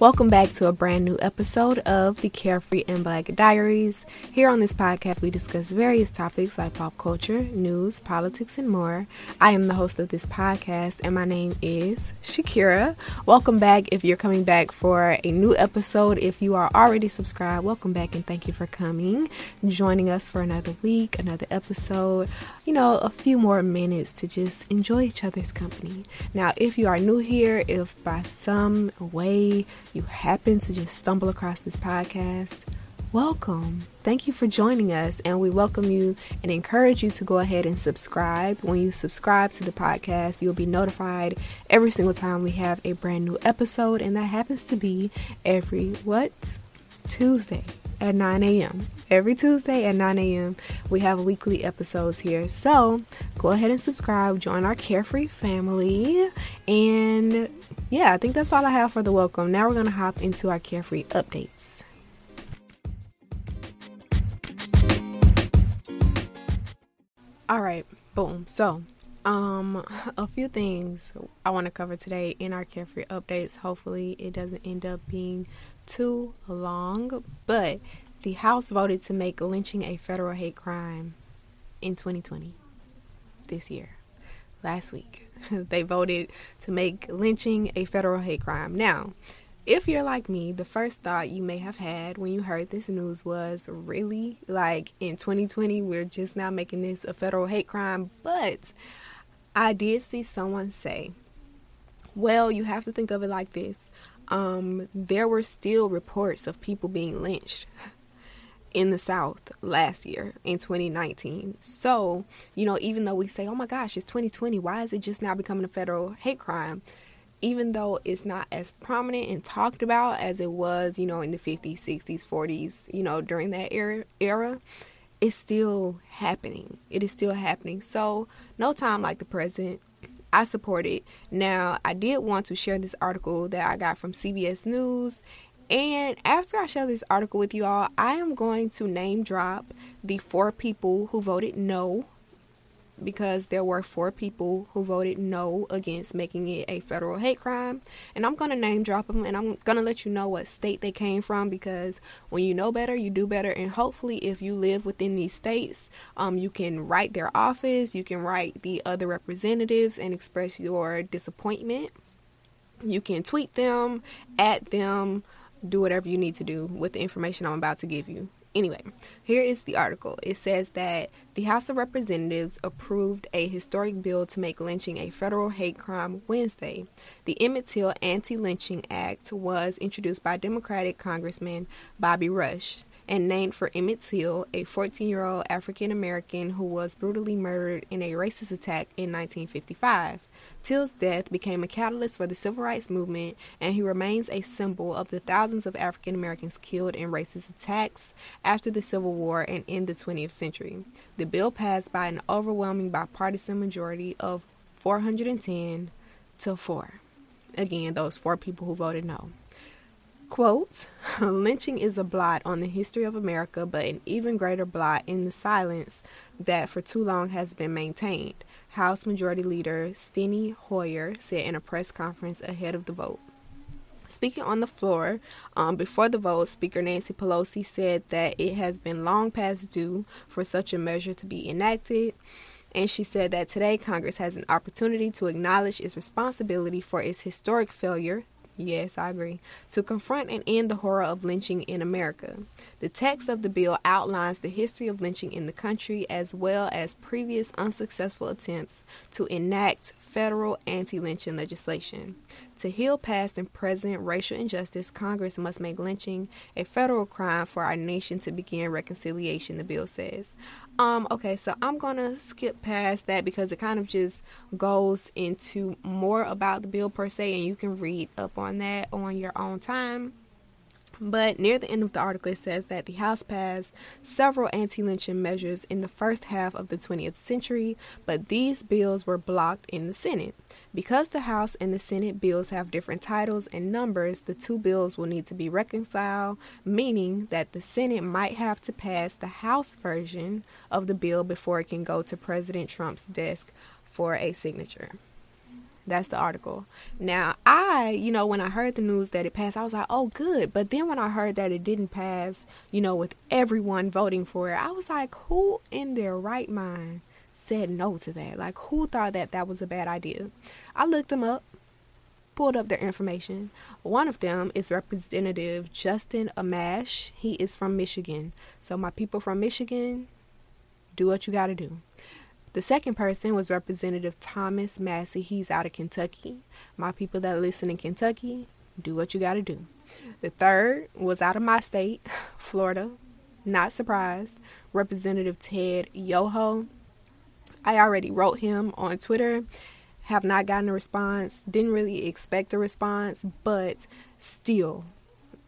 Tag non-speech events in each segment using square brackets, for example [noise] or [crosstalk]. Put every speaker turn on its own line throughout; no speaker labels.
Welcome back to a brand new episode of the Carefree and Black Diaries. Here on this podcast, we discuss various topics like pop culture, news, politics, and more. I am the host of this podcast, and my name is Shakira. Welcome back if you're coming back for a new episode. If you are already subscribed, welcome back and thank you for coming, joining us for another week, another episode. You know, a few more minutes to just enjoy each other's company. Now, if you are new here, if by some way you happen to just stumble across this podcast, welcome. Thank you for joining us, and we welcome you and encourage you to go ahead and subscribe. When you subscribe to the podcast, you'll be notified every single time we have a brand new episode, and that happens to be every what? Tuesday at 9 a.m. Every Tuesday at 9 a.m., we have weekly episodes here. So go ahead and subscribe, join our carefree family, and yeah, I think that's all I have for the welcome. Now we're going to hop into our carefree updates. All right, boom. So, um, a few things I want to cover today in our carefree updates. Hopefully, it doesn't end up being too long, but the House voted to make lynching a federal hate crime in 2020 this year, last week. [laughs] they voted to make lynching a federal hate crime. Now, if you're like me, the first thought you may have had when you heard this news was really like in 2020, we're just now making this a federal hate crime. But I did see someone say, well, you have to think of it like this. Um, there were still reports of people being lynched in the South last year in 2019. So, you know, even though we say, oh my gosh, it's 2020, why is it just now becoming a federal hate crime? Even though it's not as prominent and talked about as it was, you know, in the 50s, 60s, 40s, you know, during that era, era it's still happening. It is still happening. So, no time like the present. I support it. Now, I did want to share this article that I got from CBS News and after I share this article with you all, I am going to name drop the four people who voted no because there were four people who voted no against making it a federal hate crime. And I'm going to name drop them and I'm going to let you know what state they came from because when you know better, you do better. And hopefully, if you live within these states, um, you can write their office, you can write the other representatives and express your disappointment. You can tweet them, at them, do whatever you need to do with the information I'm about to give you. Anyway, here is the article. It says that the House of Representatives approved a historic bill to make lynching a federal hate crime Wednesday. The Emmett Till Anti Lynching Act was introduced by Democratic Congressman Bobby Rush and named for Emmett Till, a 14 year old African American who was brutally murdered in a racist attack in 1955. Till's death became a catalyst for the civil rights movement, and he remains a symbol of the thousands of African Americans killed in racist attacks after the Civil War and in the 20th century. The bill passed by an overwhelming bipartisan majority of 410 to 4. Again, those four people who voted no. Quote, [laughs] lynching is a blot on the history of America, but an even greater blot in the silence that for too long has been maintained. House Majority Leader Steny Hoyer said in a press conference ahead of the vote. Speaking on the floor um, before the vote, Speaker Nancy Pelosi said that it has been long past due for such a measure to be enacted. And she said that today Congress has an opportunity to acknowledge its responsibility for its historic failure Yes, I agree. To confront and end the horror of lynching in America. The text of the bill outlines the history of lynching in the country as well as previous unsuccessful attempts to enact federal anti lynching legislation. To heal past and present racial injustice, Congress must make lynching a federal crime for our nation to begin reconciliation, the bill says. Um, okay, so I'm gonna skip past that because it kind of just goes into more about the bill per se, and you can read up on that on your own time. But near the end of the article, it says that the House passed several anti lynching measures in the first half of the 20th century, but these bills were blocked in the Senate. Because the House and the Senate bills have different titles and numbers, the two bills will need to be reconciled, meaning that the Senate might have to pass the House version of the bill before it can go to President Trump's desk for a signature. That's the article. Now, I, you know, when I heard the news that it passed, I was like, oh, good. But then when I heard that it didn't pass, you know, with everyone voting for it, I was like, who in their right mind said no to that? Like, who thought that that was a bad idea? I looked them up, pulled up their information. One of them is Representative Justin Amash. He is from Michigan. So, my people from Michigan, do what you got to do. The second person was Representative Thomas Massie. He's out of Kentucky. My people that listen in Kentucky, do what you got to do. The third was out of my state, [laughs] Florida. Not surprised. Representative Ted Yoho. I already wrote him on Twitter. Have not gotten a response. Didn't really expect a response, but still,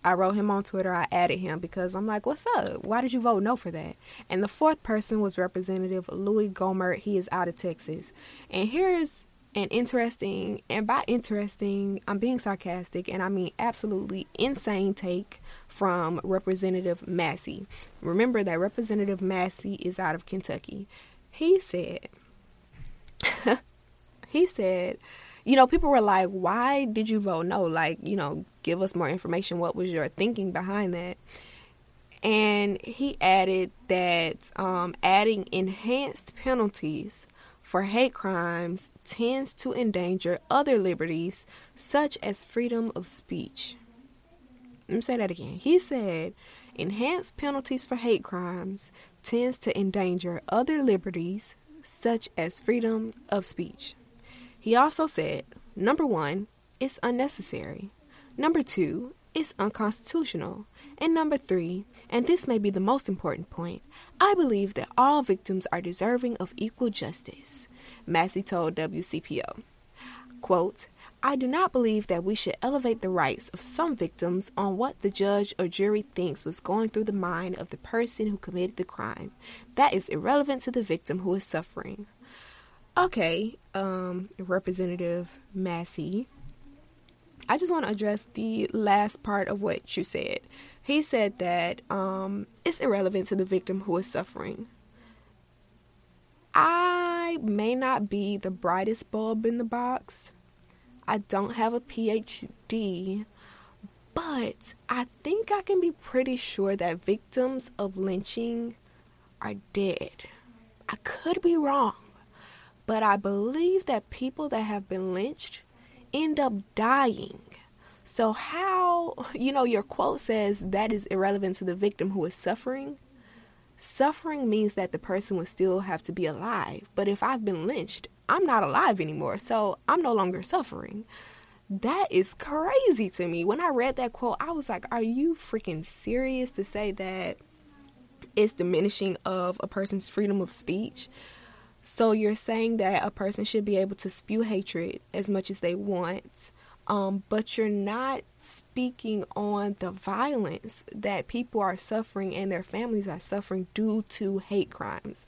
I wrote him on Twitter. I added him because I'm like, what's up? Why did you vote no for that? And the fourth person was Representative Louis Gohmert. He is out of Texas. And here's an interesting, and by interesting, I'm being sarcastic, and I mean absolutely insane take from Representative Massie. Remember that Representative Massie is out of Kentucky. He said, [laughs] he said, you know, people were like, why did you vote no? Like, you know, give us more information. What was your thinking behind that? And he added that um, adding enhanced penalties for hate crimes tends to endanger other liberties, such as freedom of speech. Let me say that again. He said enhanced penalties for hate crimes tends to endanger other liberties, such as freedom of speech. He also said, number one, it's unnecessary. Number two, it's unconstitutional. And number three, and this may be the most important point, I believe that all victims are deserving of equal justice. Massie told WCPO. Quote, I do not believe that we should elevate the rights of some victims on what the judge or jury thinks was going through the mind of the person who committed the crime. That is irrelevant to the victim who is suffering. Okay, um, Representative Massie, I just want to address the last part of what you said. He said that um, it's irrelevant to the victim who is suffering. I may not be the brightest bulb in the box. I don't have a PhD, but I think I can be pretty sure that victims of lynching are dead. I could be wrong. But I believe that people that have been lynched end up dying. So, how, you know, your quote says that is irrelevant to the victim who is suffering. Suffering means that the person would still have to be alive. But if I've been lynched, I'm not alive anymore. So, I'm no longer suffering. That is crazy to me. When I read that quote, I was like, are you freaking serious to say that it's diminishing of a person's freedom of speech? So you're saying that a person should be able to spew hatred as much as they want, um, but you're not speaking on the violence that people are suffering and their families are suffering due to hate crimes.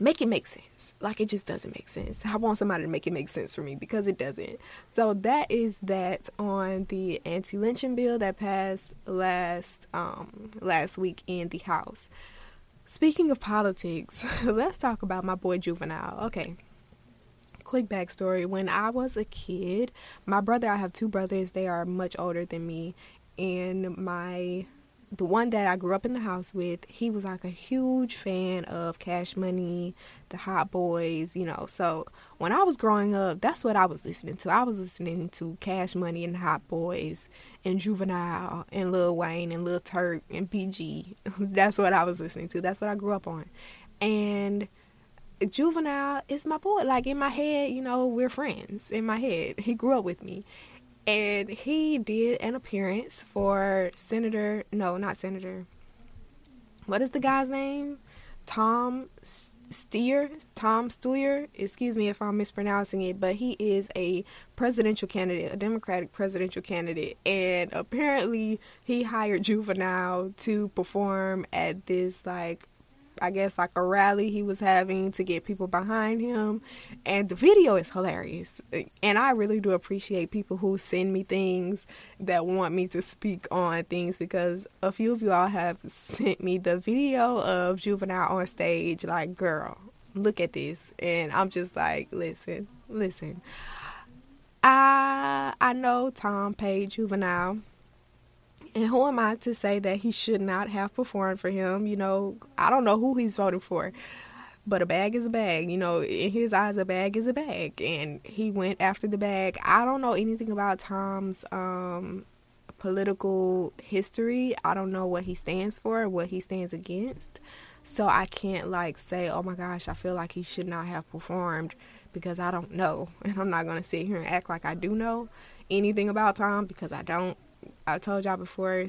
Make it make sense. Like it just doesn't make sense. I want somebody to make it make sense for me because it doesn't. So that is that on the anti-lynching bill that passed last um, last week in the House. Speaking of politics, [laughs] let's talk about my boy Juvenile. Okay. Quick backstory. When I was a kid, my brother, I have two brothers, they are much older than me, and my the one that I grew up in the house with, he was like a huge fan of Cash Money, the Hot Boys, you know. So when I was growing up, that's what I was listening to. I was listening to Cash Money and Hot Boys and Juvenile and Lil Wayne and Lil Turk and BG. [laughs] that's what I was listening to. That's what I grew up on. And Juvenile is my boy. Like in my head, you know, we're friends. In my head, he grew up with me and he did an appearance for Senator. No, not Senator. What is the guy's name? Tom Steyer. Tom Steyer. Excuse me if I'm mispronouncing it, but he is a presidential candidate, a Democratic presidential candidate, and apparently he hired Juvenile to perform at this like I guess like a rally he was having to get people behind him. And the video is hilarious. And I really do appreciate people who send me things that want me to speak on things because a few of you all have sent me the video of Juvenile on stage. Like, girl, look at this. And I'm just like, listen, listen. I I know Tom paid Juvenile. And who am I to say that he should not have performed for him? You know, I don't know who he's voting for. But a bag is a bag. You know, in his eyes, a bag is a bag. And he went after the bag. I don't know anything about Tom's um, political history. I don't know what he stands for, what he stands against. So I can't like say, oh my gosh, I feel like he should not have performed because I don't know. [laughs] And I'm not going to sit here and act like I do know anything about Tom because I don't. I told y'all before,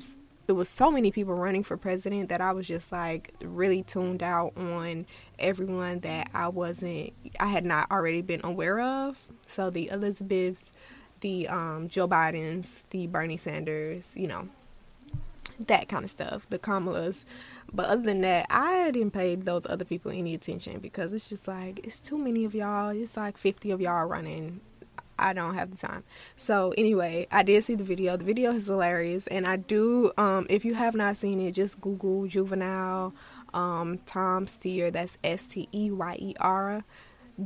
it was so many people running for president that I was just like really tuned out on everyone that I wasn't, I had not already been aware of. So the Elizabeths, the um, Joe Bidens, the Bernie Sanders, you know, that kind of stuff, the Kamalas. But other than that, I didn't pay those other people any attention because it's just like, it's too many of y'all. It's like 50 of y'all running. I don't have the time. So anyway, I did see the video. The video is hilarious, and I do. Um, if you have not seen it, just Google juvenile um, Tom Steyer. That's S T E Y E R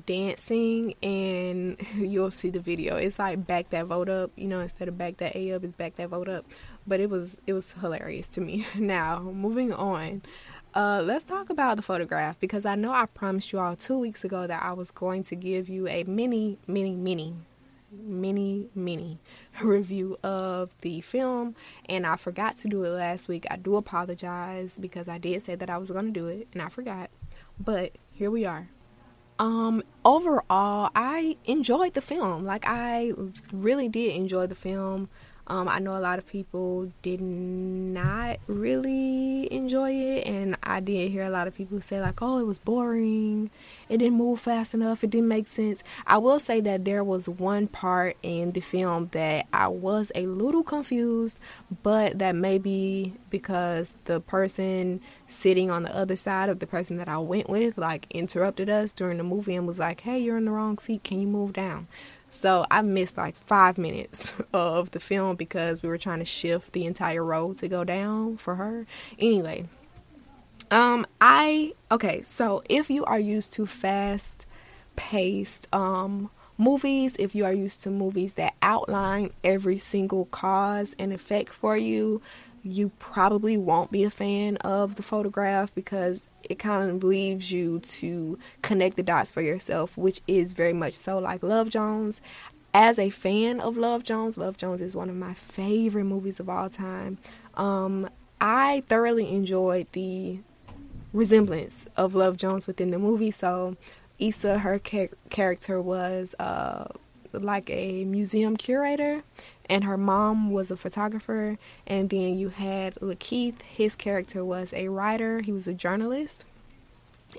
dancing and [laughs] you'll see the video. It's like back that vote up, you know, instead of back that A up, it's back that vote up. But it was it was hilarious to me. [laughs] now, moving on. Uh, let's talk about the photograph because I know I promised you all two weeks ago that I was going to give you a mini, mini, mini, mini, mini [laughs] review of the film, and I forgot to do it last week. I do apologize because I did say that I was going to do it and I forgot, but here we are. Um, overall, I enjoyed the film. Like, I really did enjoy the film. Um, I know a lot of people did not really enjoy it, and I did hear a lot of people say, like, oh, it was boring, it didn't move fast enough, it didn't make sense. I will say that there was one part in the film that I was a little confused, but that may be because the person sitting on the other side of the person that I went with, like, interrupted us during the movie and was like, hey, you're in the wrong seat, can you move down? So I missed like five minutes [laughs] of the film because we were trying to shift the entire road to go down for her. Anyway, um, I okay. So if you are used to fast paced um movies, if you are used to movies that outline every single cause and effect for you, you probably won't be a fan of the photograph because it kind of leaves you to connect the dots for yourself, which is very much so like Love Jones. As a fan of Love Jones, Love Jones is one of my favorite movies of all time. Um, I thoroughly enjoyed the resemblance of Love Jones within the movie. So, Issa, her char- character was uh, like a museum curator, and her mom was a photographer. And then you had Lakeith, his character was a writer, he was a journalist.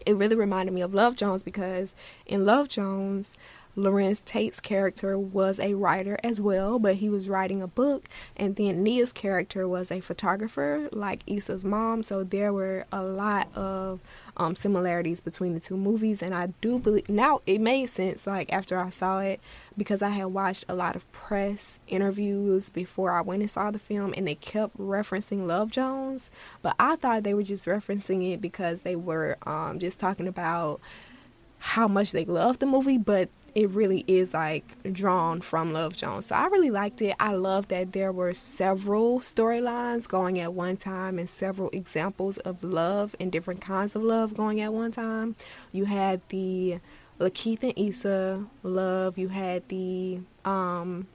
It really reminded me of Love Jones because in Love Jones, Larenz Tate's character was a writer as well, but he was writing a book, and then Nia's character was a photographer, like Issa's mom. So there were a lot of um, similarities between the two movies, and I do believe now it made sense. Like after I saw it, because I had watched a lot of press interviews before I went and saw the film, and they kept referencing Love Jones, but I thought they were just referencing it because they were um, just talking about how much they loved the movie, but it really is like drawn from Love Jones. So I really liked it. I love that there were several storylines going at one time and several examples of love and different kinds of love going at one time. You had the Lakeith and Issa love. You had the um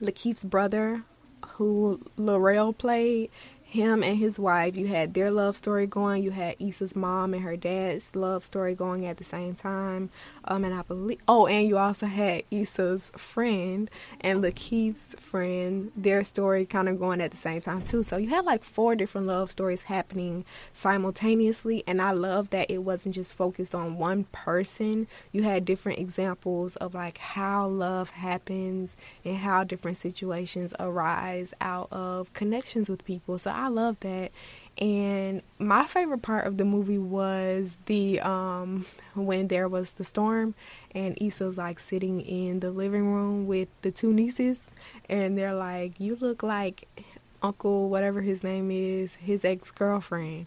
Lakeith's brother who Lil Rel played him and his wife, you had their love story going. You had Issa's mom and her dad's love story going at the same time. Um, and I believe, oh, and you also had Issa's friend and Lakeith's friend, their story kind of going at the same time too. So you had like four different love stories happening simultaneously, and I love that it wasn't just focused on one person. You had different examples of like how love happens and how different situations arise out of connections with people. So I I love that. And my favorite part of the movie was the um when there was the storm and Issa's like sitting in the living room with the two nieces and they're like, You look like Uncle whatever his name is, his ex girlfriend.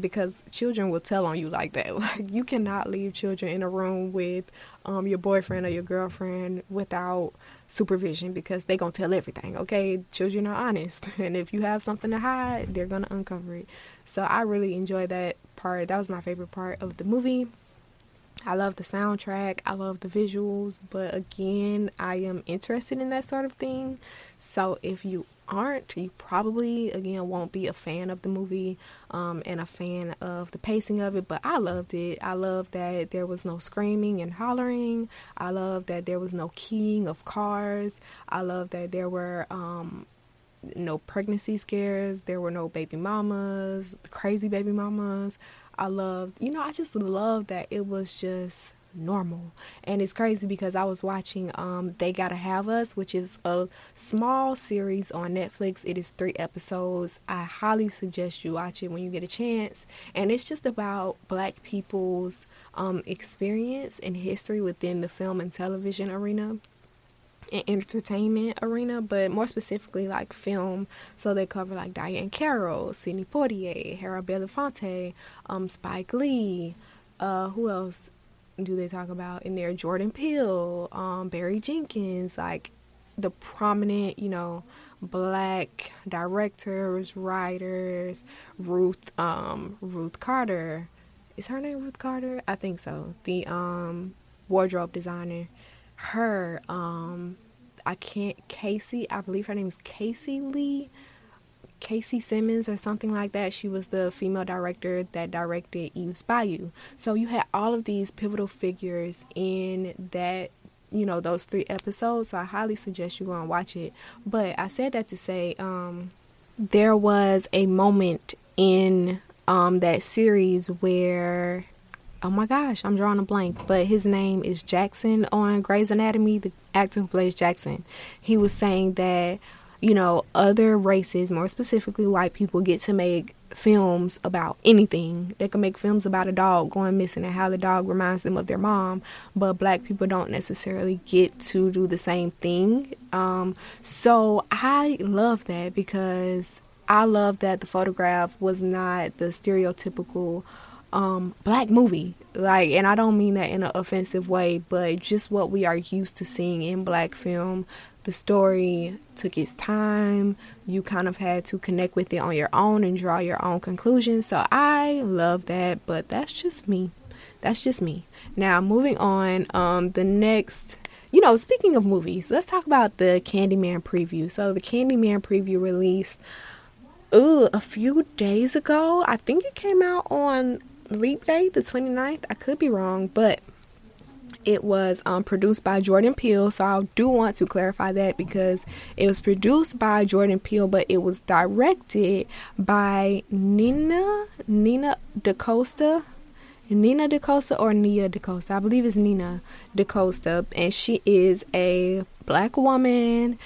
Because children will tell on you like that. [laughs] Like you cannot leave children in a room with um, your boyfriend or your girlfriend without supervision because they're gonna tell everything. Okay, children are honest, [laughs] and if you have something to hide, they're gonna uncover it. So I really enjoy that part. That was my favorite part of the movie. I love the soundtrack, I love the visuals, but again, I am interested in that sort of thing. So if you aren't, you probably again won't be a fan of the movie um, and a fan of the pacing of it. But I loved it. I loved that there was no screaming and hollering. I loved that there was no keying of cars. I loved that there were um, no pregnancy scares. There were no baby mamas, crazy baby mamas. I loved, you know, I just loved that it was just normal. And it's crazy because I was watching um They Gotta Have Us, which is a small series on Netflix. It is three episodes. I highly suggest you watch it when you get a chance. And it's just about black people's um experience and history within the film and television arena and entertainment arena, but more specifically like film. So they cover like Diahann Carroll, Sidney Poitier, Harold Belafonte, um, Spike Lee, uh, who else? Do they talk about in there? Jordan Peele, um, Barry Jenkins, like the prominent, you know, black directors, writers, Ruth, um, Ruth Carter. Is her name Ruth Carter? I think so. The um, wardrobe designer. Her, um, I can't, Casey, I believe her name is Casey Lee. Casey Simmons or something like that. She was the female director that directed Eve's Bayou. So you had all of these pivotal figures in that you know those three episodes so i highly suggest you go and watch it but i said that to say um, there was a moment in um, that series where oh my gosh i'm drawing a blank but his name is jackson on grey's anatomy the actor who plays jackson he was saying that you know, other races, more specifically white people, get to make films about anything. They can make films about a dog going missing and how the dog reminds them of their mom, but black people don't necessarily get to do the same thing. Um, so I love that because I love that the photograph was not the stereotypical um, black movie. Like, and I don't mean that in an offensive way, but just what we are used to seeing in black film the story took its time. You kind of had to connect with it on your own and draw your own conclusions. So I love that, but that's just me. That's just me. Now, moving on, um, the next, you know, speaking of movies, let's talk about the Candyman preview. So, the Candyman preview released ooh, a few days ago. I think it came out on Leap Day, the 29th. I could be wrong, but it was um, produced by Jordan Peele, so I do want to clarify that because it was produced by Jordan Peele, but it was directed by Nina Nina DaCosta. Nina DaCosta or Nia DaCosta. I believe it's Nina DaCosta, and she is a black woman,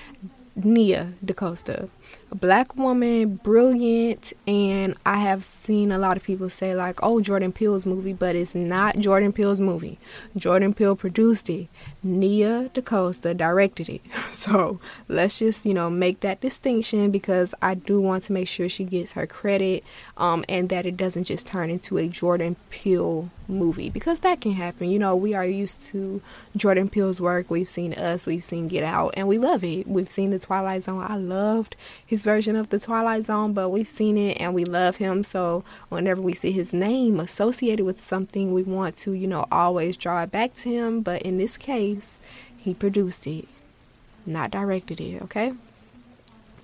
Nia DaCosta a black woman, brilliant, and I have seen a lot of people say like, "Oh, Jordan Peele's movie," but it's not Jordan Peele's movie. Jordan Peele produced it. Nia DaCosta directed it. [laughs] So let's just you know make that distinction because I do want to make sure she gets her credit, um, and that it doesn't just turn into a Jordan Peele movie because that can happen. You know, we are used to Jordan Peele's work. We've seen Us, we've seen Get Out, and we love it. We've seen The Twilight Zone. I loved his version of The Twilight Zone, but we've seen it and we love him. So whenever we see his name associated with something, we want to, you know, always draw it back to him. But in this case, he produced it, not directed it, okay?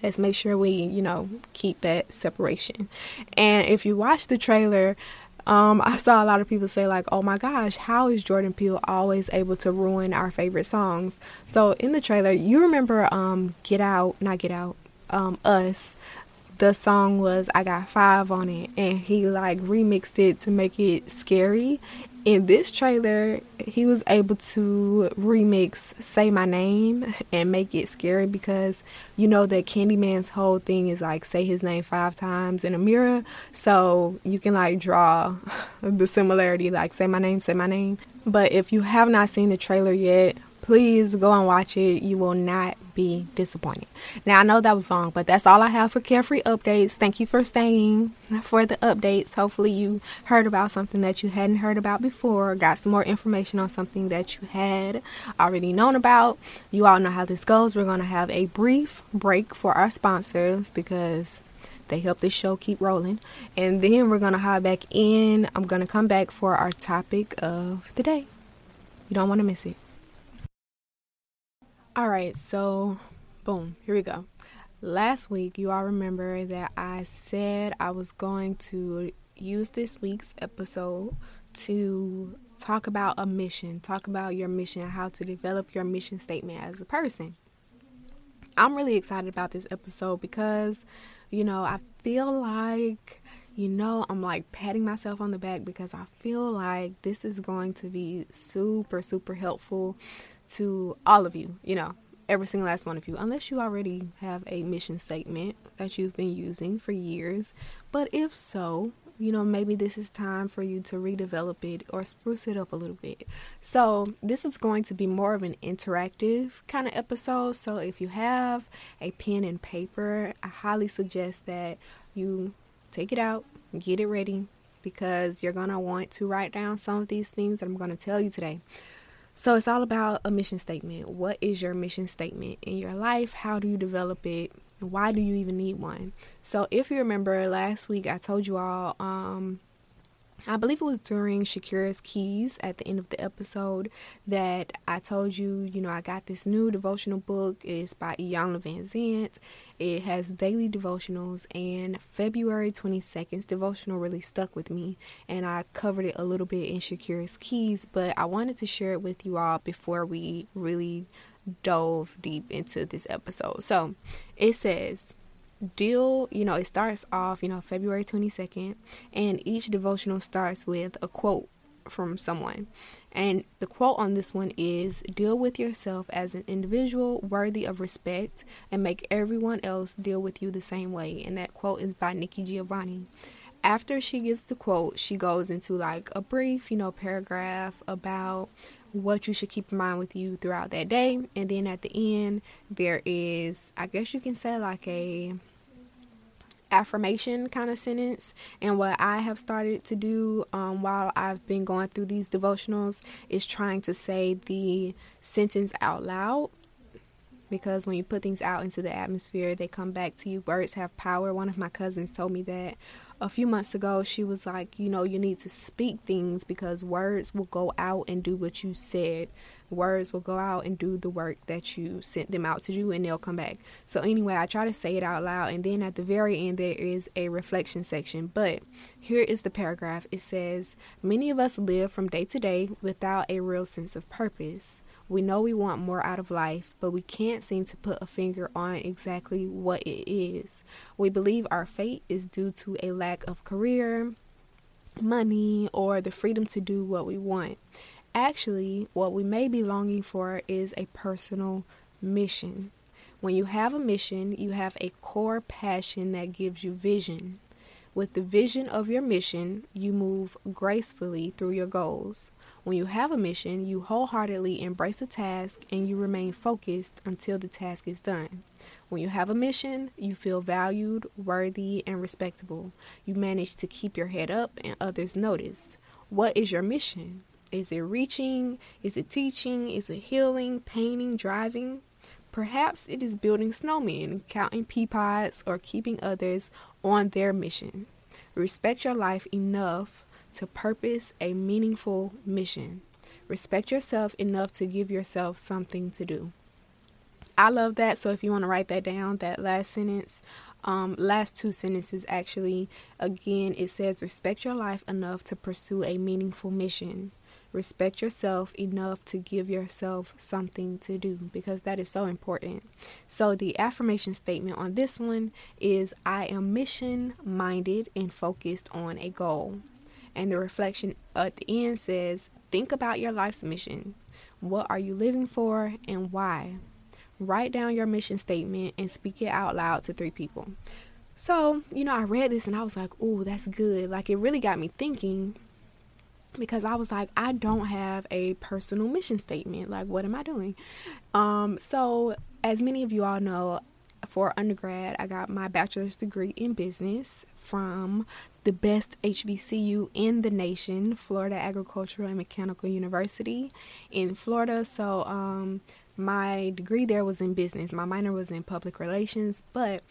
let's make sure we you know keep that separation and if you watch the trailer um, I saw a lot of people say like, "Oh my gosh, how is Jordan Peele always able to ruin our favorite songs?" So in the trailer, you remember um, "Get Out," not "Get Out," um, "Us." The song was "I Got Five on it, and he like remixed it to make it scary, in this trailer, he was able to remix Say My Name and make it scary because you know that Candyman's whole thing is like say his name five times in a mirror. So you can like draw [laughs] the similarity, like say my name, say my name. But if you have not seen the trailer yet, please go and watch it. You will not be disappointed. Now, I know that was long, but that's all I have for Carefree Updates. Thank you for staying for the updates. Hopefully, you heard about something that you hadn't heard about before, got some more information on something that you had already known about. You all know how this goes. We're going to have a brief break for our sponsors because they help this show keep rolling. And then we're going to hop back in. I'm going to come back for our topic of the day. You don't want to miss it. All right, so boom, here we go. Last week, you all remember that I said I was going to use this week's episode to talk about a mission, talk about your mission, how to develop your mission statement as a person. I'm really excited about this episode because, you know, I feel like, you know, I'm like patting myself on the back because I feel like this is going to be super, super helpful to all of you, you know, every single last one of you, unless you already have a mission statement that you've been using for years. But if so, you know, maybe this is time for you to redevelop it or spruce it up a little bit. So, this is going to be more of an interactive kind of episode. So, if you have a pen and paper, I highly suggest that you take it out, get it ready, because you're going to want to write down some of these things that I'm going to tell you today. So it's all about a mission statement. What is your mission statement in your life? How do you develop it? Why do you even need one? So if you remember last week, I told you all um, I believe it was during Shakira's Keys at the end of the episode that I told you, you know, I got this new devotional book. It's by Iyanla Vanzant. It has daily devotionals, and February 22nd's devotional really stuck with me. And I covered it a little bit in Shakira's Keys, but I wanted to share it with you all before we really dove deep into this episode. So it says, deal, you know, it starts off, you know, February 22nd, and each devotional starts with a quote from someone. And the quote on this one is Deal with yourself as an individual worthy of respect and make everyone else deal with you the same way. And that quote is by Nikki Giovanni. After she gives the quote, she goes into like a brief, you know, paragraph about what you should keep in mind with you throughout that day. And then at the end, there is, I guess you can say, like a affirmation kind of sentence. And what I have started to do um, while I've been going through these devotionals is trying to say the sentence out loud. Because when you put things out into the atmosphere, they come back to you. Words have power. One of my cousins told me that a few months ago. She was like, you know, you need to speak things because words will go out and do what you said words will go out and do the work that you sent them out to do and they'll come back. So anyway, I try to say it out loud and then at the very end there is a reflection section. But here is the paragraph. It says, "Many of us live from day to day without a real sense of purpose." We know we want more out of life, but we can't seem to put a finger on exactly what it is. We believe our fate is due to a lack of career, money, or the freedom to do what we want. Actually, what we may be longing for is a personal mission. When you have a mission, you have a core passion that gives you vision. With the vision of your mission, you move gracefully through your goals. When you have a mission, you wholeheartedly embrace a task and you remain focused until the task is done. When you have a mission, you feel valued, worthy, and respectable. You manage to keep your head up and others notice. What is your mission? Is it reaching? Is it teaching? Is it healing, painting, driving? Perhaps it is building snowmen, counting pea pods, or keeping others on their mission. Respect your life enough to purpose a meaningful mission. Respect yourself enough to give yourself something to do. I love that. So if you want to write that down, that last sentence, um, last two sentences actually, again, it says, respect your life enough to pursue a meaningful mission respect yourself enough to give yourself something to do because that is so important. So, the affirmation statement on this one is I am mission minded and focused on a goal. And the reflection at the end says, Think about your life's mission. What are you living for and why? Write down your mission statement and speak it out loud to three people. So, you know, I read this and I was like, oh, that's good. Like, it really got me thinking because I was like, I don't have a personal mission statement. Like, what am I doing? Um, so, as many of you all know, for undergrad, I got my bachelor's degree in business from the best HBCU in the nation, Florida Agricultural and Mechanical University in Florida. So, um, my degree there was in business. My minor was in public relations, but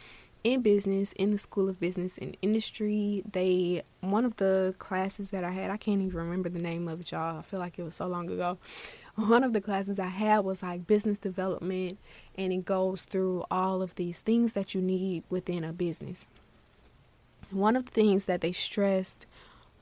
in business, in the School of Business and Industry, they one of the classes that I had, I can't even remember the name of it, y'all. I feel like it was so long ago. [laughs] One of the classes I had was like business development, and it goes through all of these things that you need within a business. One of the things that they stressed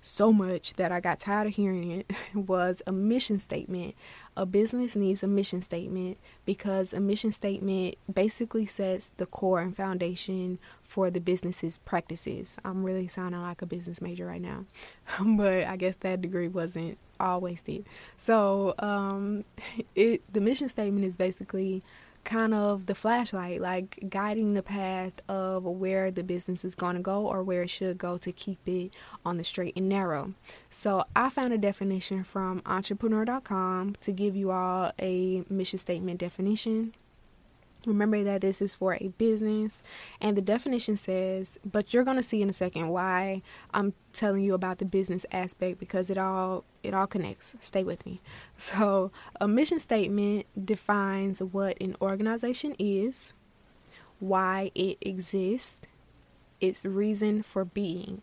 so much that I got tired of hearing it [laughs] was a mission statement. A business needs a mission statement because a mission statement basically sets the core and foundation for the business's practices. I'm really sounding like a business major right now, [laughs] but I guess that degree wasn't all wasted. So, um, [laughs] it the mission statement is basically kind of the flashlight, like guiding the path of where the business is going to go or where it should go to keep it on the straight and narrow. So, I found a definition from entrepreneur.com to give you all a mission statement definition. Remember that this is for a business, and the definition says, but you're going to see in a second why I'm telling you about the business aspect because it all it all connects. Stay with me. [laughs] So, a mission statement defines what an organization is, why it exists, its reason for being.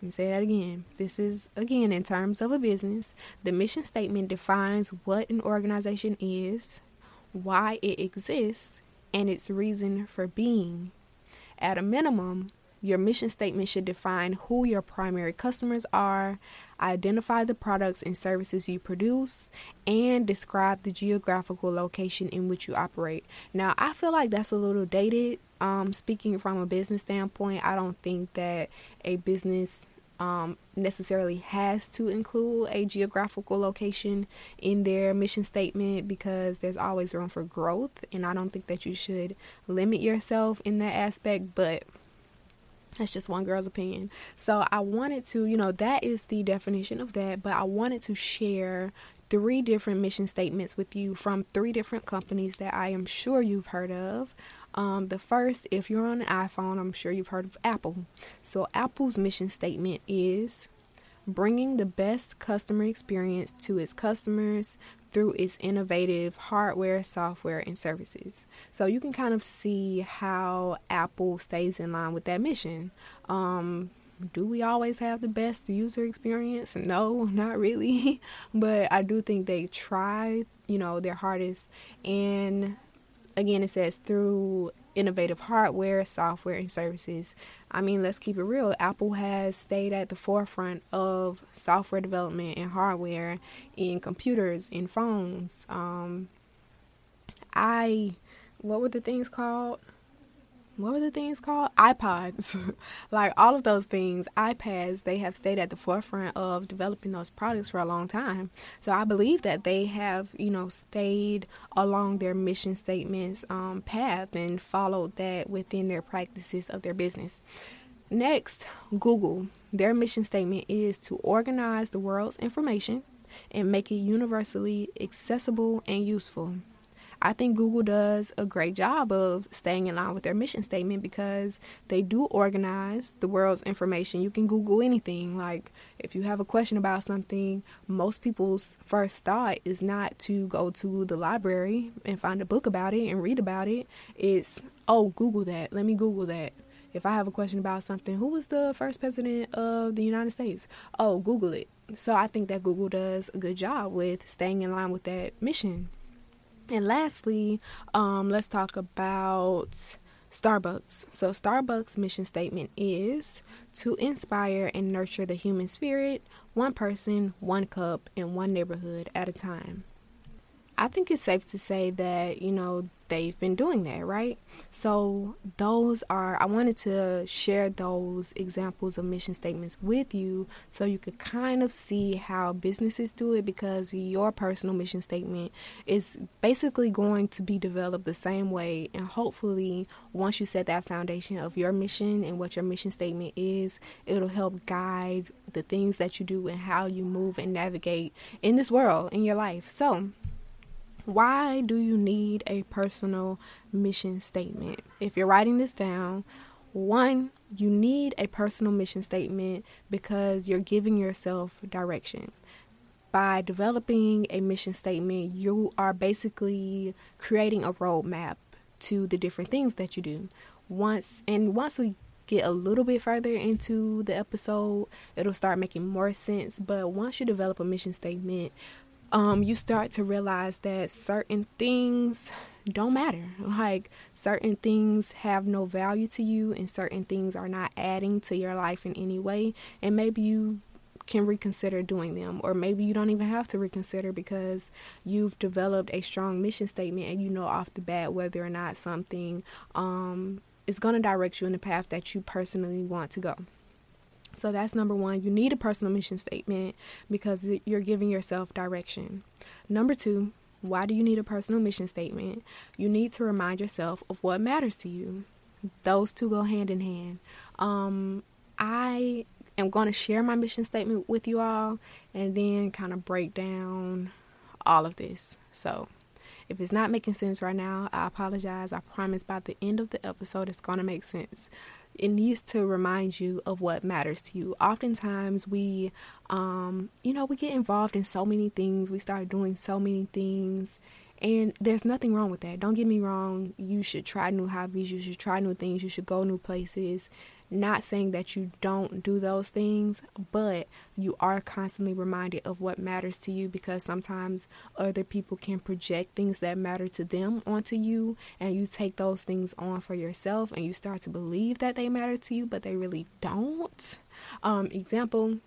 Let me say that again. This is again in terms of a business. The mission statement defines what an organization is, why it exists, and its reason for being. At a minimum, your mission statement should define who your primary customers are, identify the products and services you produce, and describe the geographical location in which you operate. Now, I feel like that's a little dated. Um, speaking from a business standpoint, I don't think that a business um, necessarily has to include a geographical location in their mission statement because there's always room for growth, and I don't think that you should limit yourself in that aspect, but that's just one girl's opinion. So I wanted to, you know, that is the definition of that, but I wanted to share three different mission statements with you from three different companies that I am sure you've heard of. Um, the first, if you're on an iPhone, I'm sure you've heard of Apple. So, Apple's mission statement is bringing the best customer experience to its customers through its innovative hardware, software, and services. So, you can kind of see how Apple stays in line with that mission. Um, do we always have the best user experience? No, [laughs] not really. [laughs] but I do think they try, you know, their hardest and again, it says through innovative hardware, software, and services. I mean, let's keep it real. Apple has stayed at the forefront of software development and hardware in computers, in phones. Um, I, what were the things called? What were the things called? iPods. [laughs] like all of those things, iPads, they have stayed at the forefront of developing those products for a long time. So I believe that they have, you know, stayed along their mission statements um, path and followed that within their practices of their business. Next, Google. Their mission statement is to organize the world's information and make it universally accessible and useful. I think Google does a great job of staying in line with their mission statement because they do organize the world's information. You can Google anything. Like, if you have a question about something, most people's first thought is not to go to the library and find a book about it and read about it. It's, oh, Google that. Let me Google that if I have a question about something, who was the first president of the United States? Oh, Google it. So I think that Google does a good job with staying in line with that mission. And lastly, um, let's talk about Starbucks. So, Starbucks' mission statement is to inspire and nurture the human spirit, one person, one cup, in one neighborhood at a time. I think it's safe to say that, you know, they've been doing that, right? So, those are, I wanted to share those examples of mission statements with you so you could kind of see how businesses do it because your personal mission statement is basically going to be developed the same way. And hopefully, once you set that foundation of your mission and what your mission statement is, it'll help guide the things that you do and how you move and navigate in this world, in your life. So, why do you need a personal mission statement? If you're writing this down, one, you need a personal mission statement because you're giving yourself direction. By developing a mission statement, you are basically creating a roadmap to the different things that you do. Once and once we get a little bit further into the episode, it'll start making more sense. But once you develop a mission statement, um, you start to realize that certain things don't matter. Like certain things have no value to you, and certain things are not adding to your life in any way. And maybe you can reconsider doing them, or maybe you don't even have to reconsider because you've developed a strong mission statement and you know off the bat whether or not something um, is going to direct you in the path that you personally want to go. So that's number one. You need a personal mission statement because you're giving yourself direction. Number two, why do you need a personal mission statement? You need to remind yourself of what matters to you. Those two go hand in hand. Um, I am going to share my mission statement with you all and then kind of break down all of this. So, if it's not making sense right now, I apologize. I promise by the end of the episode, it's going to make sense it needs to remind you of what matters to you. Oftentimes, we, um, you know, we get involved in so many things. We start doing so many things, and there's nothing wrong with that. Don't get me wrong. You should try new hobbies. You should try new things. You should go new places. Not saying that you don't do those things, but you are constantly reminded of what matters to you because sometimes other people can project things that matter to them onto you, and you take those things on for yourself and you start to believe that they matter to you, but they really don't. Um, example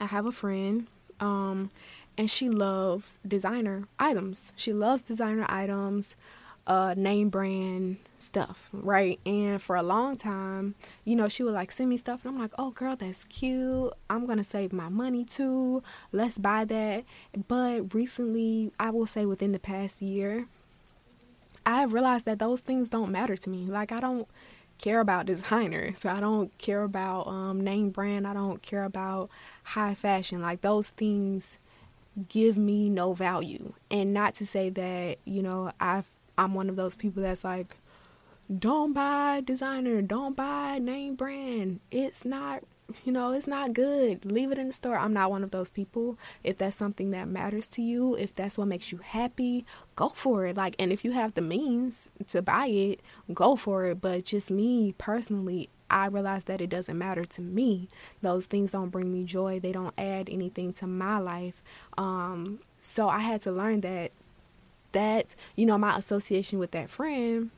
I have a friend, um, and she loves designer items. She loves designer items uh, name brand stuff, right? And for a long time, you know, she would like send me stuff, and I'm like, oh, girl, that's cute. I'm gonna save my money too. Let's buy that. But recently, I will say within the past year, I have realized that those things don't matter to me. Like, I don't care about designer, so I don't care about um, name brand, I don't care about high fashion. Like, those things give me no value. And not to say that, you know, I've I'm one of those people that's like, don't buy designer, don't buy name brand. It's not, you know, it's not good. Leave it in the store. I'm not one of those people. If that's something that matters to you, if that's what makes you happy, go for it. Like, and if you have the means to buy it, go for it. But just me personally, I realize that it doesn't matter to me. Those things don't bring me joy. They don't add anything to my life. Um, so I had to learn that that, you know, my association with that friend,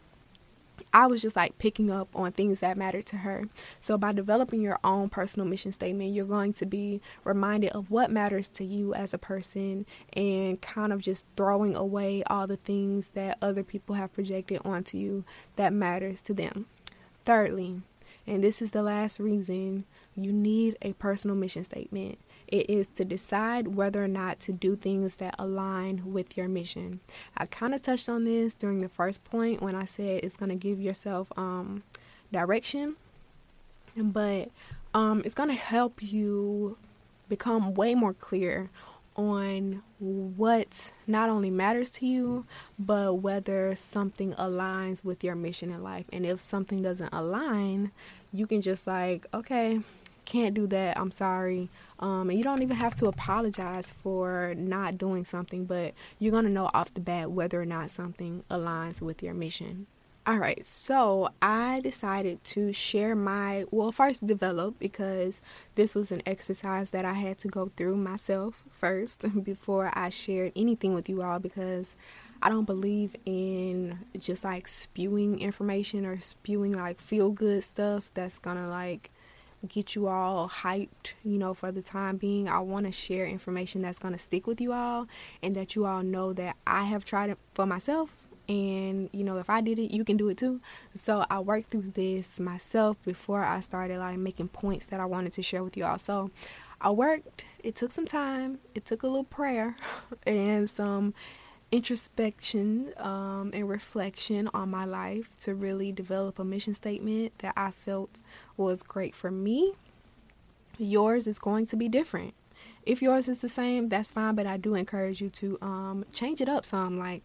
I was just like picking up on things that mattered to her. So, by developing your own personal mission statement, you're going to be reminded of what matters to you as a person and kind of just throwing away all the things that other people have projected onto you that matters to them. Thirdly, and this is the last reason you need a personal mission statement. It is to decide whether or not to do things that align with your mission. I kind of touched on this during the first point when I said it's going to give yourself um, direction, but um, it's going to help you become way more clear on what not only matters to you, but whether something aligns with your mission in life. And if something doesn't align, you can just like, okay, can't do that. I'm sorry. Um, and you don't even have to apologize for not doing something, but you're going to know off the bat whether or not something aligns with your mission. All right, so I decided to share my, well, first develop because this was an exercise that I had to go through myself first [laughs] before I shared anything with you all because I don't believe in just like spewing information or spewing like feel good stuff that's gonna like get you all hyped, you know, for the time being. I want to share information that's going to stick with you all and that you all know that I have tried it for myself. And you know if i did it you can do it too. So i worked through this myself before i started like making points that i wanted to share with you all. So i worked. It took some time. It took a little prayer [laughs] and some introspection um, and reflection on my life to really develop a mission statement that i felt was great for me yours is going to be different if yours is the same that's fine but i do encourage you to um, change it up some like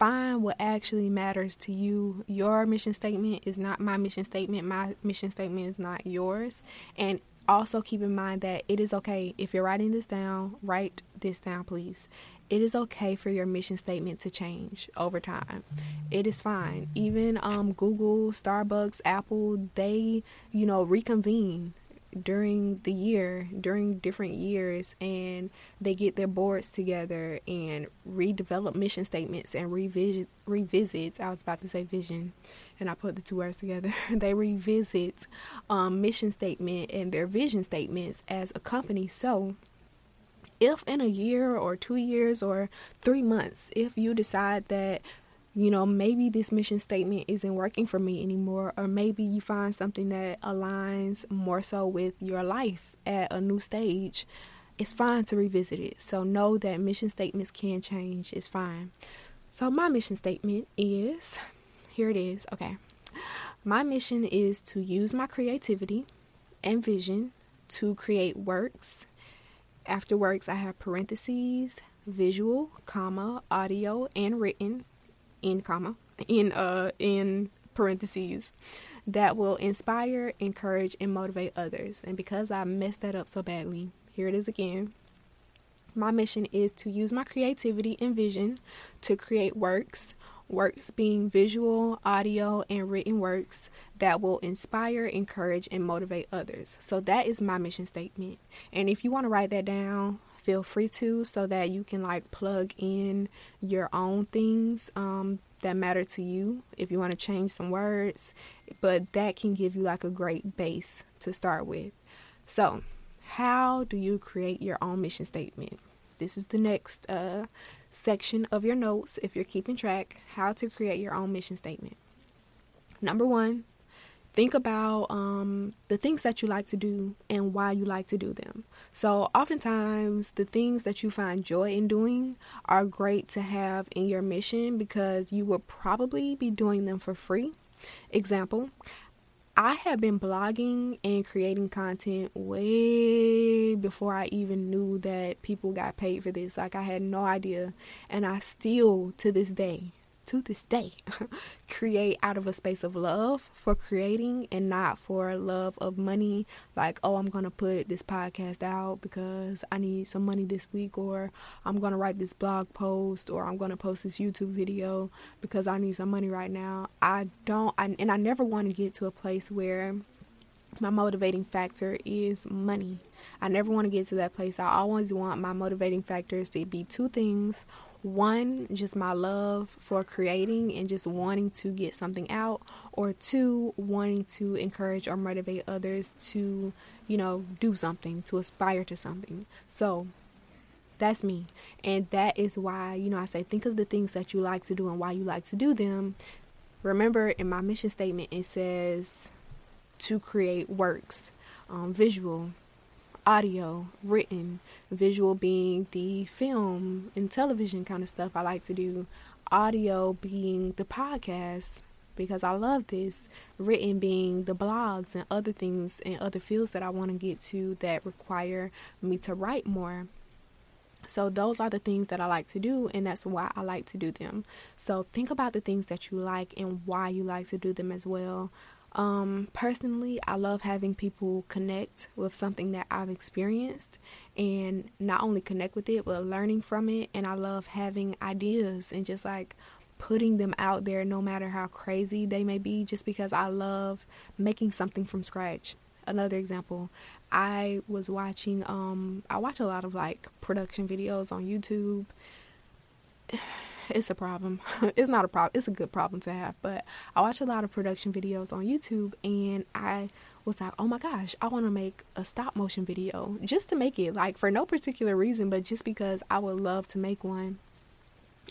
find what actually matters to you. Your mission statement is not my mission statement. My mission statement is not yours. And also keep in mind that it is okay if you're writing this down, write this down, please. It is okay for your mission statement to change over time. It is fine. Even um, Google, Starbucks, Apple, they, you know, reconvene during the year, during different years, and they get their boards together and redevelop mission statements and revisit revisit. I was about to say vision, and I put the two words together. [laughs] they revisit um, mission statement and their vision statements as a company. So if in a year or two years or three months, if you decide that you know, maybe this mission statement isn't working for me anymore, or maybe you find something that aligns more so with your life at a new stage. It's fine to revisit it. So, know that mission statements can change. It's fine. So, my mission statement is here it is. Okay. My mission is to use my creativity and vision to create works. After works, I have parentheses, visual, comma, audio, and written in comma in uh in parentheses that will inspire, encourage, and motivate others. And because I messed that up so badly, here it is again. My mission is to use my creativity and vision to create works, works being visual, audio, and written works that will inspire, encourage, and motivate others. So that is my mission statement. And if you want to write that down, feel free to so that you can like plug in your own things um, that matter to you if you want to change some words but that can give you like a great base to start with so how do you create your own mission statement this is the next uh, section of your notes if you're keeping track how to create your own mission statement number one think about um, the things that you like to do and why you like to do them. So, oftentimes, the things that you find joy in doing are great to have in your mission because you will probably be doing them for free. Example, I had been blogging and creating content way before I even knew that people got paid for this. Like, I had no idea. And I still, to this day, to this day [laughs] create out of a space of love for creating and not for love of money like oh i'm gonna put this podcast out because i need some money this week or i'm gonna write this blog post or i'm gonna post this youtube video because i need some money right now i don't I, and i never want to get to a place where my motivating factor is money. I never want to get to that place. I always want my motivating factors to be two things one, just my love for creating and just wanting to get something out, or two, wanting to encourage or motivate others to, you know, do something, to aspire to something. So that's me. And that is why, you know, I say think of the things that you like to do and why you like to do them. Remember, in my mission statement, it says to create works, um, visual, audio, written, visual being the film and television kind of stuff I like to do, audio being the podcast because I love this, written being the blogs and other things and other fields that I want to get to that require me to write more. So, those are the things that I like to do, and that's why I like to do them. So, think about the things that you like and why you like to do them as well. Um, personally, I love having people connect with something that I've experienced and not only connect with it, but learning from it. And I love having ideas and just like putting them out there, no matter how crazy they may be, just because I love making something from scratch. Another example, I was watching, um, I watch a lot of like production videos on YouTube it's a problem. [laughs] it's not a problem. It's a good problem to have. But I watch a lot of production videos on YouTube and I was like, oh my gosh, I want to make a stop motion video just to make it like for no particular reason, but just because I would love to make one.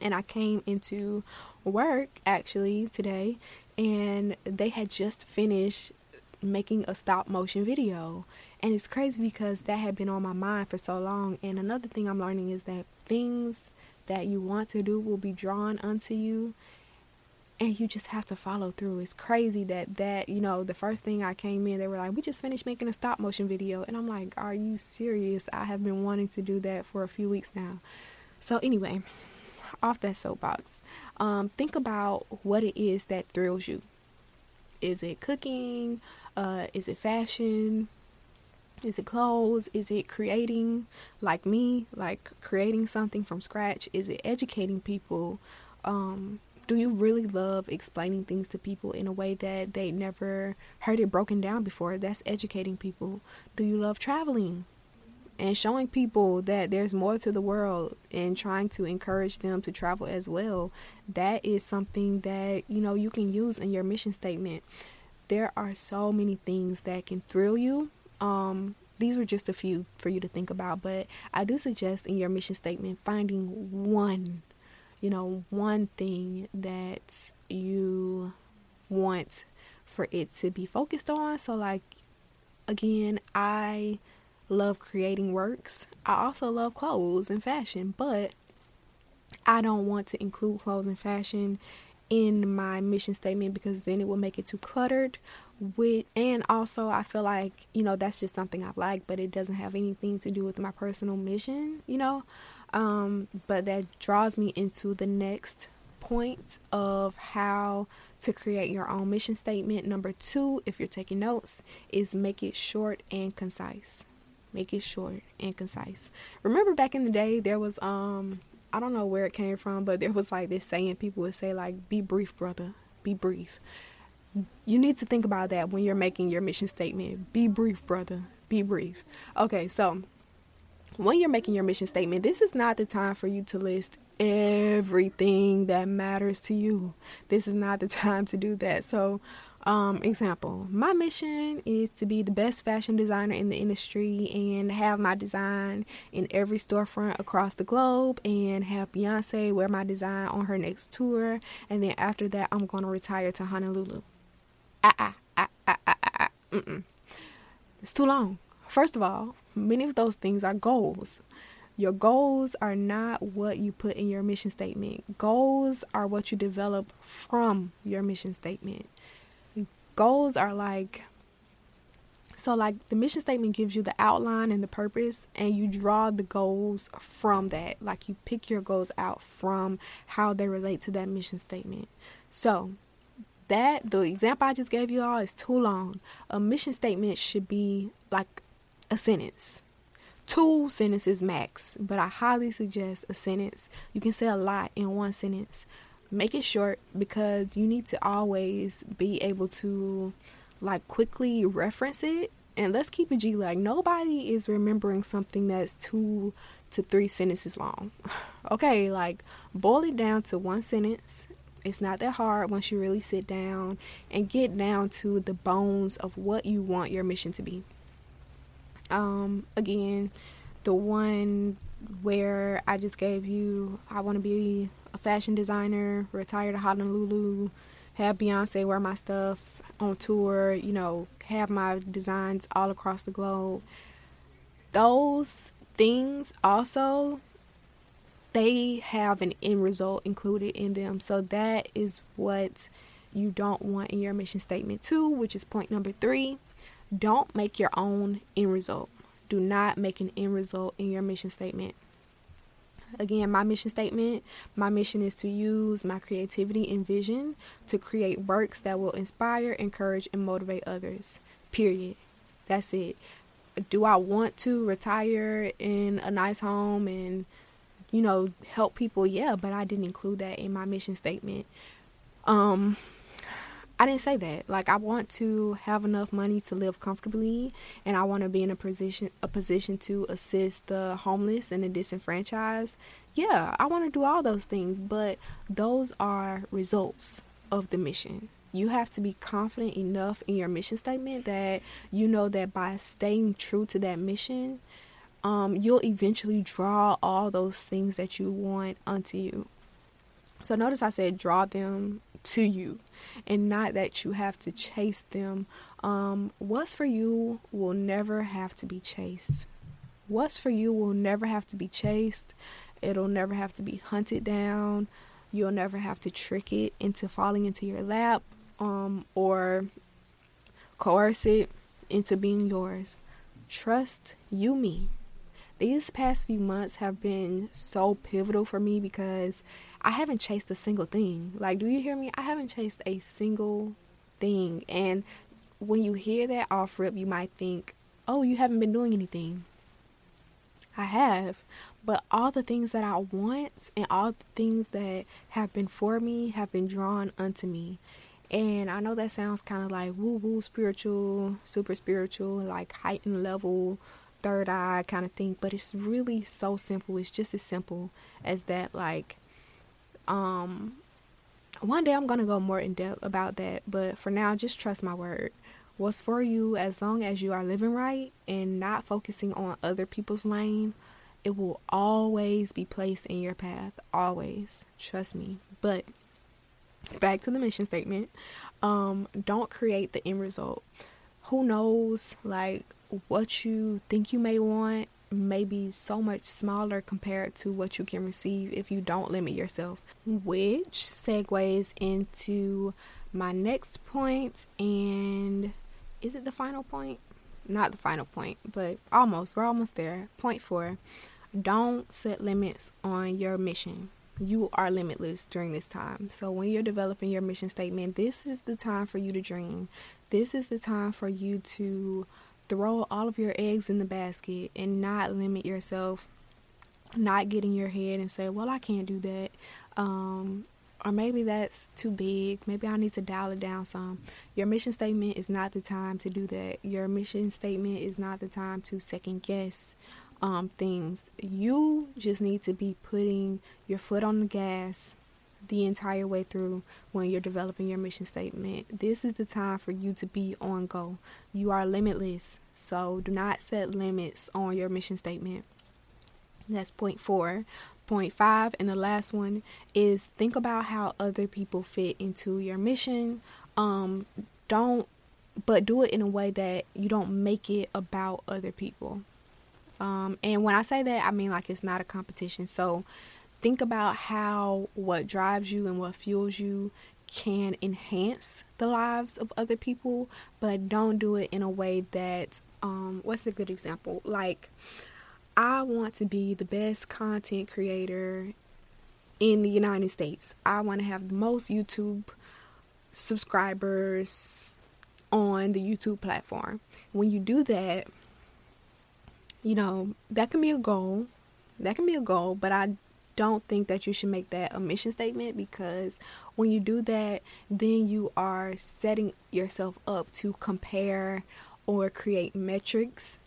And I came into work actually today and they had just finished making a stop motion video. And it's crazy because that had been on my mind for so long. And another thing I'm learning is that things that you want to do will be drawn unto you and you just have to follow through. It's crazy that that, you know, the first thing I came in, they were like, "We just finished making a stop motion video." And I'm like, "Are you serious? I have been wanting to do that for a few weeks now." So anyway, off that soapbox. Um, think about what it is that thrills you. Is it cooking? Uh, is it fashion? Is it clothes? Is it creating like me, like creating something from scratch? Is it educating people? Um, do you really love explaining things to people in a way that they never heard it broken down before? That's educating people. Do you love traveling? And showing people that there's more to the world and trying to encourage them to travel as well. That is something that, you know, you can use in your mission statement. There are so many things that can thrill you. Um, these were just a few for you to think about, but I do suggest in your mission statement finding one you know, one thing that you want for it to be focused on. So, like, again, I love creating works. I also love clothes and fashion, but I don't want to include clothes and fashion in my mission statement because then it will make it too cluttered with and also I feel like you know that's just something I like but it doesn't have anything to do with my personal mission you know um, but that draws me into the next point of how to create your own mission statement. Number two, if you're taking notes, is make it short and concise. Make it short and concise. Remember back in the day, there was um, I don't know where it came from, but there was like this saying people would say like, "Be brief, brother. Be brief." You need to think about that when you're making your mission statement. Be brief, brother. Be brief. Okay, so when you're making your mission statement, this is not the time for you to list everything that matters to you. This is not the [laughs] time to do that. So, um, example, my mission is to be the best fashion designer in the industry and have my design in every storefront across the globe and have Beyonce wear my design on her next tour. And then after that, I'm going to retire to Honolulu. Ah, ah, ah, ah, ah, ah. It's too long. First of all, many of those things are goals. Your goals are not what you put in your mission statement. Goals are what you develop from your mission statement. Goals are like so like the mission statement gives you the outline and the purpose and you draw the goals from that. Like you pick your goals out from how they relate to that mission statement. So that the example I just gave you all is too long. A mission statement should be like a sentence. Two sentences max, but I highly suggest a sentence. You can say a lot in one sentence. Make it short because you need to always be able to like quickly reference it. And let's keep it G like nobody is remembering something that's two to three sentences long. [laughs] okay, like boil it down to one sentence it's not that hard once you really sit down and get down to the bones of what you want your mission to be. Um, again, the one where I just gave you, I want to be a fashion designer, retire to Honolulu, have Beyonce wear my stuff on tour, you know, have my designs all across the globe. Those things also they have an end result included in them. So that is what you don't want in your mission statement too, which is point number 3 don't make your own end result. Do not make an end result in your mission statement. Again, my mission statement my mission is to use my creativity and vision to create works that will inspire, encourage, and motivate others. Period. That's it. Do I want to retire in a nice home and, you know, help people? Yeah, but I didn't include that in my mission statement. Um, I didn't say that. Like I want to have enough money to live comfortably and I want to be in a position a position to assist the homeless and the disenfranchised. Yeah, I want to do all those things, but those are results of the mission. You have to be confident enough in your mission statement that you know that by staying true to that mission, um, you'll eventually draw all those things that you want unto you. So notice I said draw them to you and not that you have to chase them. Um, what's for you will never have to be chased. What's for you will never have to be chased. It'll never have to be hunted down. You'll never have to trick it into falling into your lap um, or coerce it into being yours. Trust you, me. These past few months have been so pivotal for me because I haven't chased a single thing. Like, do you hear me? I haven't chased a single thing. And when you hear that off rip, you might think, oh, you haven't been doing anything. I have. But all the things that I want and all the things that have been for me have been drawn unto me. And I know that sounds kind of like woo woo spiritual, super spiritual, like heightened level, third eye kind of thing. But it's really so simple. It's just as simple as that. Like, um, one day I'm to go more in depth about that. But for now, just trust my word. What's for you, as long as you are living right and not focusing on other people's lane, it will always be placed in your path. Always. Trust me. But back to the mission statement. Um, don't create the end result. Who knows, like, what you think you may want may be so much smaller compared to what you can receive if you don't limit yourself. Which segues into my next point, and is it the final point? Not the final point, but almost. We're almost there. Point four don't set limits on your mission you are limitless during this time. So when you're developing your mission statement, this is the time for you to dream. This is the time for you to throw all of your eggs in the basket and not limit yourself, not get in your head and say, "Well, I can't do that." Um, or maybe that's too big. Maybe I need to dial it down some. Your mission statement is not the time to do that. Your mission statement is not the time to second guess um, things. You just need to be putting your foot on the gas the entire way through when you're developing your mission statement. This is the time for you to be on go. You are limitless, so do not set limits on your mission statement. That's point four. Point five, and the last one is think about how other people fit into your mission. Um, don't, but do it in a way that you don't make it about other people. Um, and when I say that, I mean like it's not a competition. So think about how what drives you and what fuels you can enhance the lives of other people, but don't do it in a way that, um, what's a good example? Like, I want to be the best content creator in the United States. I want to have the most YouTube subscribers on the YouTube platform. When you do that, you know, that can be a goal. That can be a goal, but I don't think that you should make that a mission statement because when you do that, then you are setting yourself up to compare or create metrics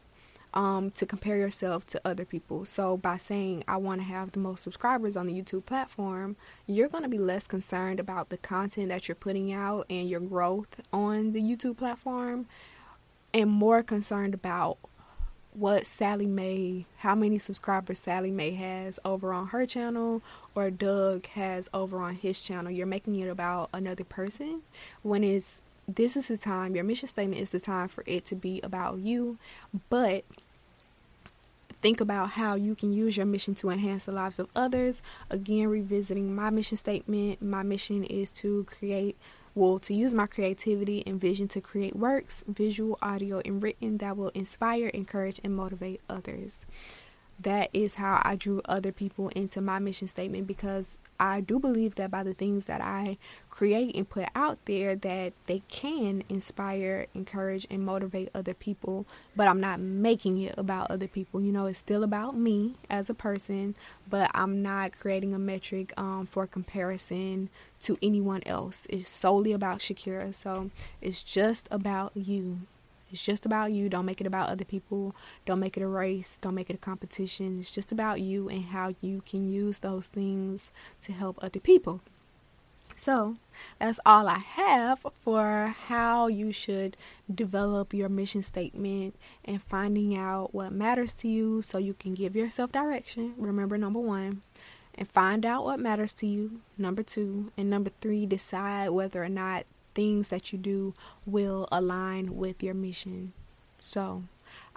um, to compare yourself to other people. So by saying I want to have the most subscribers on the YouTube platform, you're going to be less concerned about the content that you're putting out and your growth on the YouTube platform and more concerned about what Sally Mae, how many subscribers Sally Mae has over on her channel or Doug has over on his channel. You're making it about another person when it's this is the time, your mission statement is the time for it to be about you, but think about how you can use your mission to enhance the lives of others. Again, revisiting my mission statement, my mission is to create well, to use my creativity and vision to create works, visual, audio, and written that will inspire, encourage, and motivate others that is how I drew other people into my mission statement because I do believe that by the things that I create and put out there that they can inspire, encourage and motivate other people, but I'm not making it about other people. You know, it's still about me as a person, but I'm not creating a metric um, for comparison to anyone else. It's solely about Shakira. So, it's just about you. It's just about you. Don't make it about other people. Don't make it a race. Don't make it a competition. It's just about you and how you can use those things to help other people. So, that's all I have for how you should develop your mission statement and finding out what matters to you so you can give yourself direction. Remember, number one, and find out what matters to you. Number two. And number three, decide whether or not things that you do will align with your mission. So,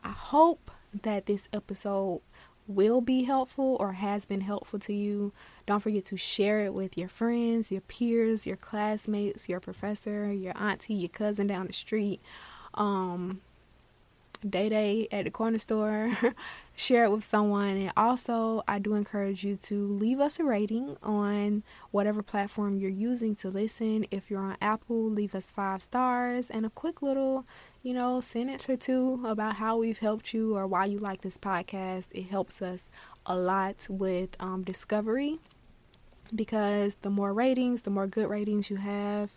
I hope that this episode will be helpful or has been helpful to you. Don't forget to share it with your friends, your peers, your classmates, your professor, your auntie, your cousin down the street. Um, Day Day at the corner store, [laughs] share it with someone. And also, I do encourage you to leave us a rating on whatever platform you're using to listen. If you're on Apple, leave us five stars and a quick little, you know, sentence or two about how we've helped you or why you like this podcast. It helps us a lot with um, discovery because the more ratings, the more good ratings you have,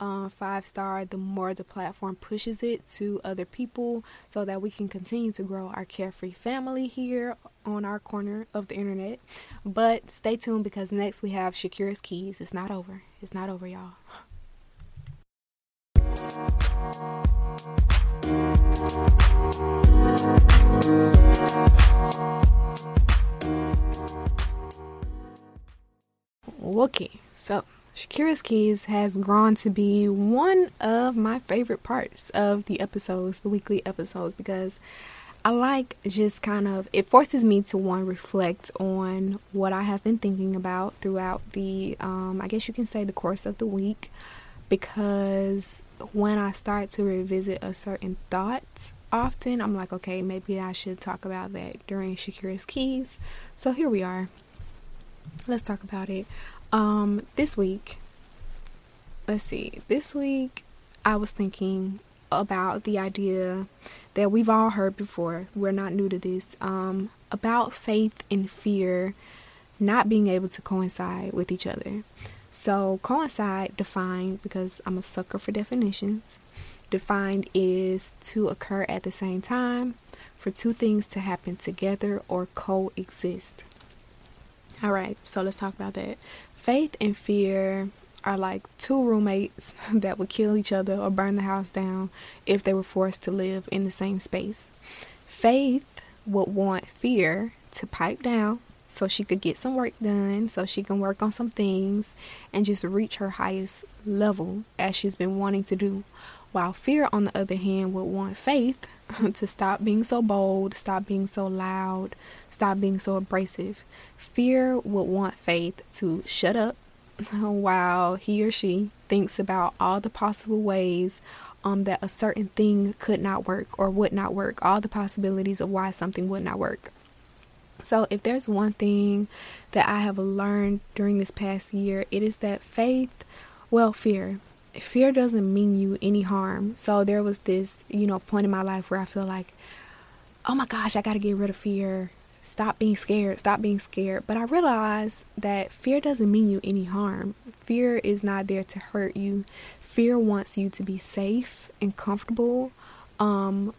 uh, five star, the more the platform pushes it to other people so that we can continue to grow our carefree family here on our corner of the internet. But stay tuned because next we have Shakira's Keys. It's not over. It's not over, y'all. Okay, so Shakira's Keys has grown to be one of my favorite parts of the episodes, the weekly episodes, because I like just kind of it forces me to one reflect on what I have been thinking about throughout the um, I guess you can say the course of the week because when I start to revisit a certain thought often I'm like okay maybe I should talk about that during Shakira's Keys so here we are. Let's talk about it um, this week, let's see, this week I was thinking about the idea that we've all heard before. We're not new to this. Um, about faith and fear not being able to coincide with each other. So, coincide defined because I'm a sucker for definitions. Defined is to occur at the same time, for two things to happen together or coexist. All right, so let's talk about that. Faith and fear are like two roommates [laughs] that would kill each other or burn the house down if they were forced to live in the same space. Faith would want fear to pipe down so she could get some work done, so she can work on some things and just reach her highest level as she's been wanting to do. While fear, on the other hand, would want faith [laughs] to stop being so bold, stop being so loud, stop being so abrasive. Fear would want faith to shut up [laughs] while he or she thinks about all the possible ways um, that a certain thing could not work or would not work, all the possibilities of why something would not work. So, if there's one thing that I have learned during this past year, it is that faith, well, fear, fear doesn't mean you any harm. So, there was this, you know, point in my life where I feel like, oh my gosh, I got to get rid of fear. Stop being scared. Stop being scared. But I realized that fear doesn't mean you any harm. Fear is not there to hurt you. Fear wants you to be safe and comfortable. Um,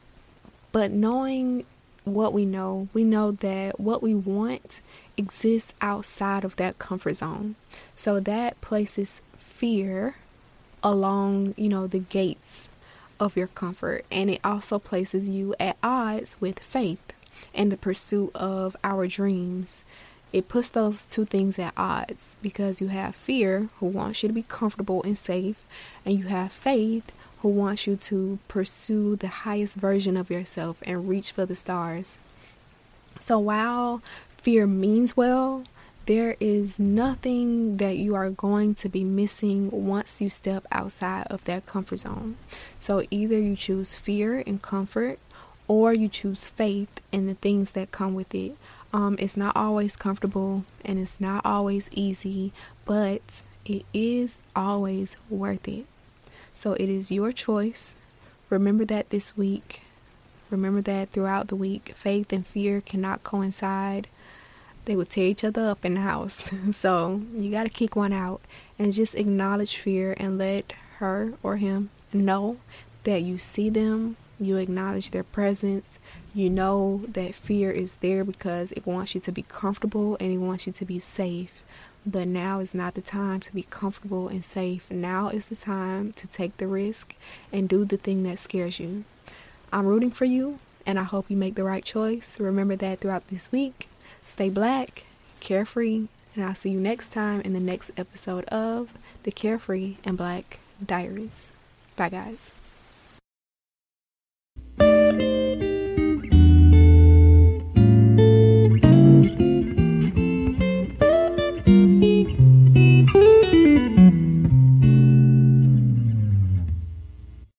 but knowing what we know, we know that what we want exists outside of that comfort zone. So that places fear along, you know, the gates of your comfort. And it also places you at odds with faith and the pursuit of our dreams. It puts those two things at odds because you have fear, who wants you to be comfortable and safe, and you have faith, who wants you to pursue the highest version of yourself and reach for the stars. So while fear means well, there is nothing that you are going to be missing once you step outside of that comfort zone. So either you choose fear and comfort or you choose faith and the things that come with it. Um, it's not always comfortable and it's not always easy, but it is always worth it. So it is your choice. Remember that this week. Remember that throughout the week, faith and fear cannot coincide. They will tear each other up in the house. [laughs] so you got to kick one out and just acknowledge fear and let her or him know that you see them, you acknowledge their presence. You know that fear is there because it wants you to be comfortable and it wants you to be safe. But now is not the time to be comfortable and safe. Now is the time to take the risk and do the thing that scares you. I'm rooting for you and I hope you make the right choice. Remember that throughout this week. Stay black, carefree, And I'll see you next time in the next episode of the Carefree and Black Diaries. Bye, guys.